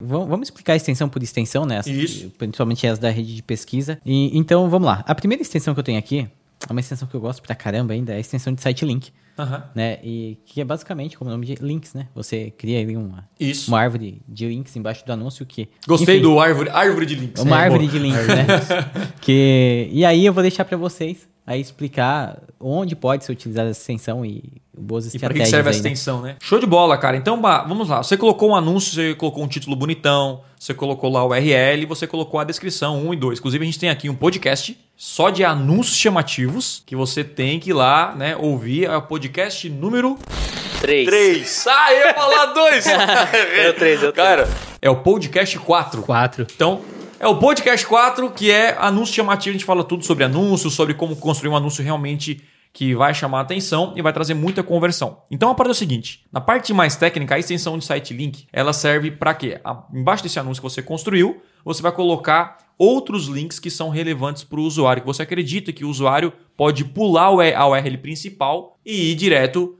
Vamos explicar extensão por extensão, né? As- Isso. Principalmente as da rede de pesquisa. E, então, vamos lá. A primeira extensão que eu tenho aqui, é uma extensão que eu gosto pra caramba ainda, é a extensão de site link, né? E que é basicamente como o nome de links, né? Você cria ali uma, Isso. uma árvore de links embaixo do anúncio que... Gostei enfim, do árvore, árvore de links. Uma É, árvore boa. de links, né? que, e aí eu vou deixar pra vocês aí explicar onde pode ser utilizada essa extensão e boas E para estratégias que serve a aí, né? extensão, né? Show de bola, cara. Então, bah, vamos lá. Você colocou um anúncio, você colocou um título bonitão, você colocou lá o URL, você colocou a descrição 1 e 2. Inclusive, a gente tem aqui um podcast só de anúncios chamativos que você tem que ir lá, né, ouvir. É o podcast número Três. 3. Ah, eu ia falar 2. Deu três, deu três. Cara, é o podcast 4. Quatro. Então, é o podcast 4, que é anúncio chamativo. A gente fala tudo sobre anúncios, sobre como construir um anúncio realmente que vai chamar a atenção e vai trazer muita conversão. Então, a parada é o seguinte: na parte mais técnica, a extensão de site link, ela serve para quê? Embaixo desse anúncio que você construiu, você vai colocar outros links que são relevantes para o usuário, que você acredita que o usuário pode pular a URL principal e ir direto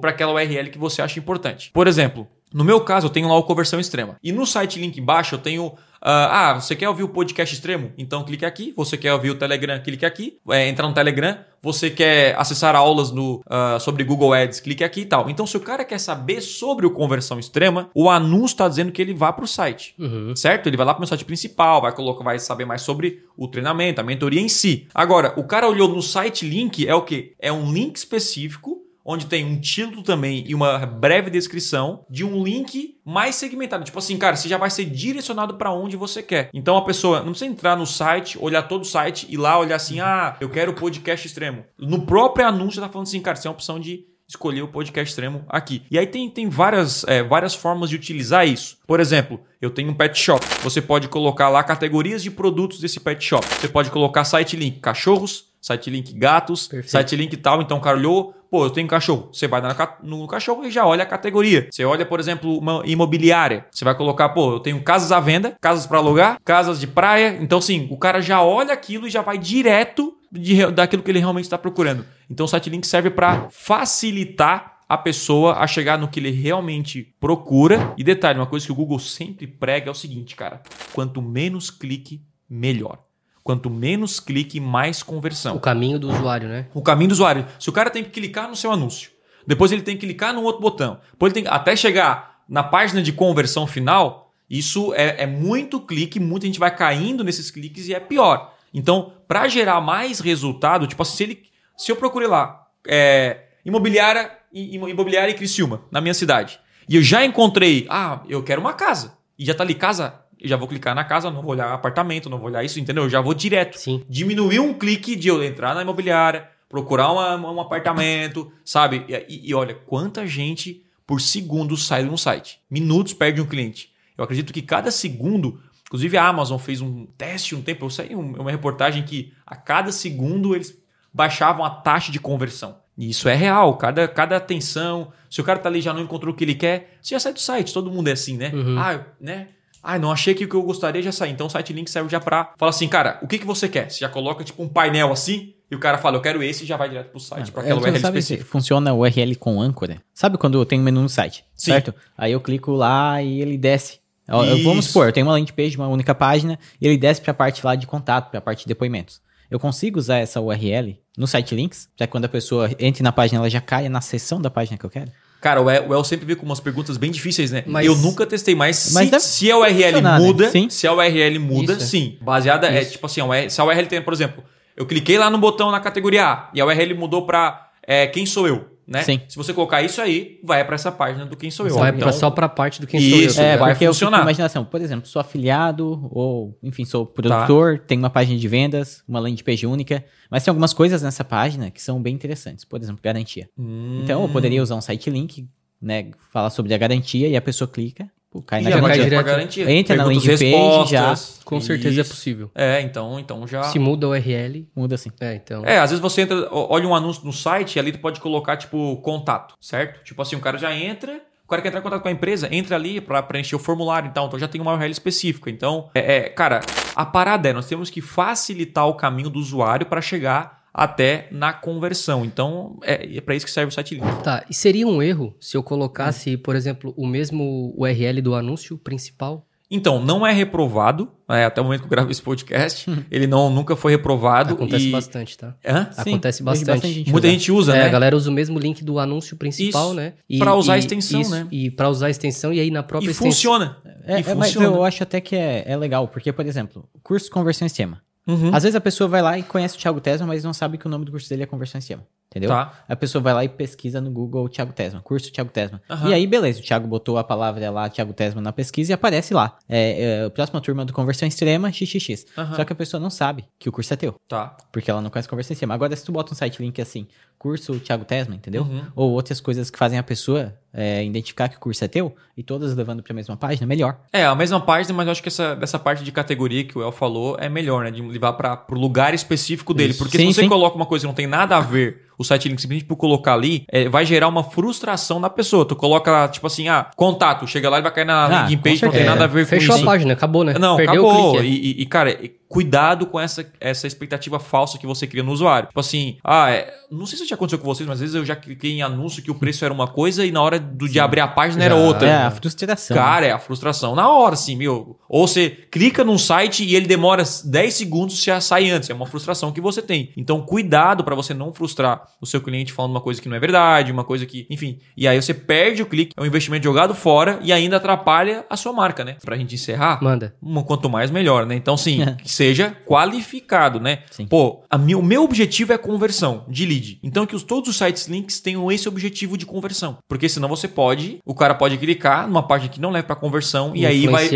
para aquela URL que você acha importante. Por exemplo, no meu caso, eu tenho lá o conversão extrema. E no site link embaixo eu tenho. Ah, ah, você quer ouvir o podcast extremo? Então clique aqui. Você quer ouvir o Telegram? Clique aqui. É, entra no Telegram. Você quer acessar aulas no, ah, sobre Google Ads? Clique aqui e tal. Então, se o cara quer saber sobre o conversão extrema, o anúncio está dizendo que ele vá para o site. Uhum. Certo? Ele vai lá para o meu site principal, vai colocar, vai saber mais sobre o treinamento, a mentoria em si. Agora, o cara olhou no site link, é o quê? É um link específico onde tem um título também e uma breve descrição de um link mais segmentado. Tipo assim, cara, você já vai ser direcionado para onde você quer. Então a pessoa não precisa entrar no site, olhar todo o site e lá olhar assim, ah, eu quero podcast extremo. No próprio anúncio tá falando assim, cara, você é uma opção de escolher o podcast extremo aqui. E aí tem, tem várias, é, várias formas de utilizar isso. Por exemplo, eu tenho um pet shop. Você pode colocar lá categorias de produtos desse pet shop. Você pode colocar site link cachorros, site link gatos, Perfeito. site link tal. Então o cara olhou, pô, eu tenho cachorro. Você vai no cachorro e já olha a categoria. Você olha, por exemplo, uma imobiliária. Você vai colocar, pô, eu tenho casas à venda, casas para alugar, casas de praia. Então, sim, o cara já olha aquilo e já vai direto de daquilo que ele realmente está procurando. Então, o site link serve para facilitar a pessoa a chegar no que ele realmente procura. E detalhe, uma coisa que o Google sempre prega é o seguinte, cara: quanto menos clique, melhor. Quanto menos clique, mais conversão O caminho do usuário, né? o caminho do usuário. Se o cara tem que clicar no seu anúncio, depois ele tem que clicar num outro botão, depois ele tem até chegar na página de conversão final, isso é, é muito clique, muita gente vai caindo nesses cliques e é pior. Então, para gerar mais resultado, tipo assim, se, ele, se eu procurei lá é, imobiliária, imobiliária e Criciúma, na minha cidade, e eu já encontrei, ah, eu quero uma casa, e já tá ali casa, já vou clicar na casa, não vou olhar apartamento, não vou olhar isso, entendeu? Eu já vou direto Sim. diminuir um clique de eu entrar na imobiliária, procurar uma- um apartamento, sabe? E, e- olha, quanta gente por segundo sai de um site. Minutos perde um cliente. Eu acredito que cada segundo, inclusive a Amazon fez um teste um tempo, eu saí um- uma reportagem que a cada segundo eles baixavam a taxa de conversão. E isso é real, cada, cada atenção. Se o cara tá ali já não encontrou o que ele quer, você já sai do site, todo mundo é assim, né? Uhum. Ah, né? Ah, não achei que o que eu gostaria já sair. Então o site link serve já pra falar assim, cara, o que, que você quer? Você já coloca tipo um painel assim e o cara fala, eu quero esse e já vai direto pro site, pra É, aquela você URL sabe se específica. funciona o URL com âncora? Sabe quando tem um menu no site, Sim. certo? Aí eu clico lá e ele desce. Eu- Vamos supor, eu tenho uma landing page, uma única página, e ele desce para a parte lá de contato, para a parte de depoimentos. Eu consigo usar essa URL no site links, já que quando a pessoa entra na página, ela já caia na seção da página que eu quero? Cara, o El, o El sempre veio com umas perguntas bem difíceis, né? Mas- eu nunca testei, mas, Mas se, se a URL funcionar, né? muda, Sim. se a URL muda, Isso. sim. Baseada é Isso. tipo assim, a URL se a URL tem, por exemplo, eu cliquei lá no botão na categoria A e a URL mudou pra é, quem sou eu, né? Sim. Se você colocar isso aí, vai pra essa página do quem sou eu. Vai Então, só pra parte do quem Isso, sou eu. É, tá vai funcionar. imaginação. Por exemplo, sou afiliado, ou, enfim, sou produtor, tenho uma página de vendas, uma landing page única, mas tem algumas coisas nessa página que são bem interessantes. Por exemplo, garantia. Hum. Então, eu poderia usar um site link, né, falar sobre a garantia e a pessoa clica, cai E na já vai cai direto garantia. garantia. Entra na Perguntas, landing page, respostas. Com certeza Isso. é possível. É, então, então já. Se muda a URL, Muda assim. é, então. É, às vezes você entra, olha um anúncio no site e ali tu pode colocar, tipo, contato, certo? Tipo assim, o cara já entra, o cara quer entrar em contato com a empresa, entra ali pra preencher o formulário, então, então já tem uma URL específica. Então, é, é, cara, a parada é, nós temos que facilitar o caminho do usuário para chegar até na conversão. Então, é, é para isso que serve o site link. Tá, e seria um erro se eu colocasse, por exemplo, o mesmo URL do anúncio principal? Então, não é reprovado, é, até o momento que eu gravo esse podcast, ele não, nunca foi reprovado. Acontece e... bastante, tá? Hã? Sim, Acontece vejo bastante. gente Muita usar. gente usa, é, né? a galera usa o mesmo link do anúncio principal, Isso, né? pra usar a extensão, né? E pra usar a extensão, e aí na própria E extensão. funciona. É, e é, mas funciona. eu acho até que é, é legal, porque, por exemplo, curso conversão em sistema. Uhum. Às vezes a pessoa vai lá e conhece o Thiago Tesma, mas não sabe que o nome do curso dele é conversão em sistema. Entendeu? Tá. A pessoa vai lá e pesquisa no Google Thiago Tesma, curso Thiago Tesma. Aham. E aí, beleza, o Thiago botou a palavra lá, Thiago Tesma, na pesquisa e aparece lá. É, é, próxima turma do Conversão Extrema, XXX. Aham. Só que a pessoa não sabe que o curso é teu. Tá. Porque ela não conhece conversão extrema. Agora, se tu bota um site link assim, curso Thiago Tesma, entendeu? Uhum. Ou outras coisas que fazem a pessoa é, identificar que o curso é teu e todas levando pra mesma página, melhor. É, a mesma página, mas eu acho que essa, dessa parte de categoria que o El falou é melhor, né? De levar para pro lugar específico dele. Isso. Porque Sim, se você sim. coloca uma coisa que não tem nada a ver, o site link simplesmente por colocar ali, é, vai gerar uma frustração na pessoa. Tu coloca, tipo assim, ah, contato, chega lá e vai cair na Ah, landing page, não tem nada a ver Fechou com a isso. página, acabou, né? Não, Perdeu acabou. o clique. E, e- e, cara, cuidado com essa, essa expectativa falsa que você cria no usuário. Tipo assim, ah, é, não sei se já aconteceu com vocês, mas às vezes eu já cliquei em anúncio que o preço era uma coisa e na hora do, de abrir a página era Já. outra. É, a frustração. Cara, é a frustração. Na hora, assim, meu. Ou você clica num site e ele demora 10 segundos e já sai antes. É uma frustração que você tem. Então, cuidado para você não frustrar o seu cliente falando uma coisa que não é verdade, uma coisa que. Enfim. E aí você perde o clique, é um investimento jogado fora e ainda atrapalha a sua marca, né? Pra gente encerrar. Manda. Uma, quanto mais, melhor, né? Então, sim, que seja qualificado, né? Sim. Pô, a mi- o meu objetivo é conversão de lead. Então, que os, todos os sites links tenham esse objetivo de conversão. Porque senão você pode, o cara pode clicar numa página que não leva pra conversão e aí vai,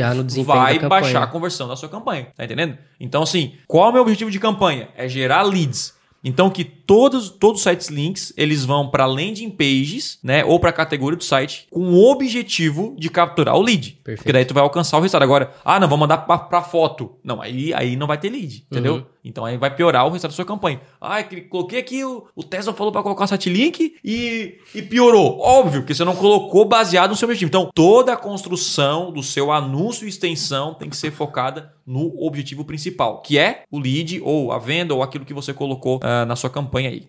vai baixar a conversão da sua campanha. Tá entendendo? Então, assim, qual é o meu objetivo de campanha? É gerar leads. Então que todos todos os sites links eles vão para landing pages, né, ou para a categoria do site com o objetivo de capturar o lead. Perfeito. Porque daí tu vai alcançar o resultado. Agora, ah, não, vou mandar para foto. Não, aí aí não vai ter lead, entendeu? Uhum. Então aí vai piorar o resultado da sua campanha. Ah, coloquei aqui o, o Tesla falou para colocar o site link e, e piorou. Óbvio que você não colocou baseado no seu objetivo. Então, toda a construção do seu anúncio e extensão tem que ser focada no objetivo principal, que é o lead ou a venda ou aquilo que você colocou ah, na sua campanha aí.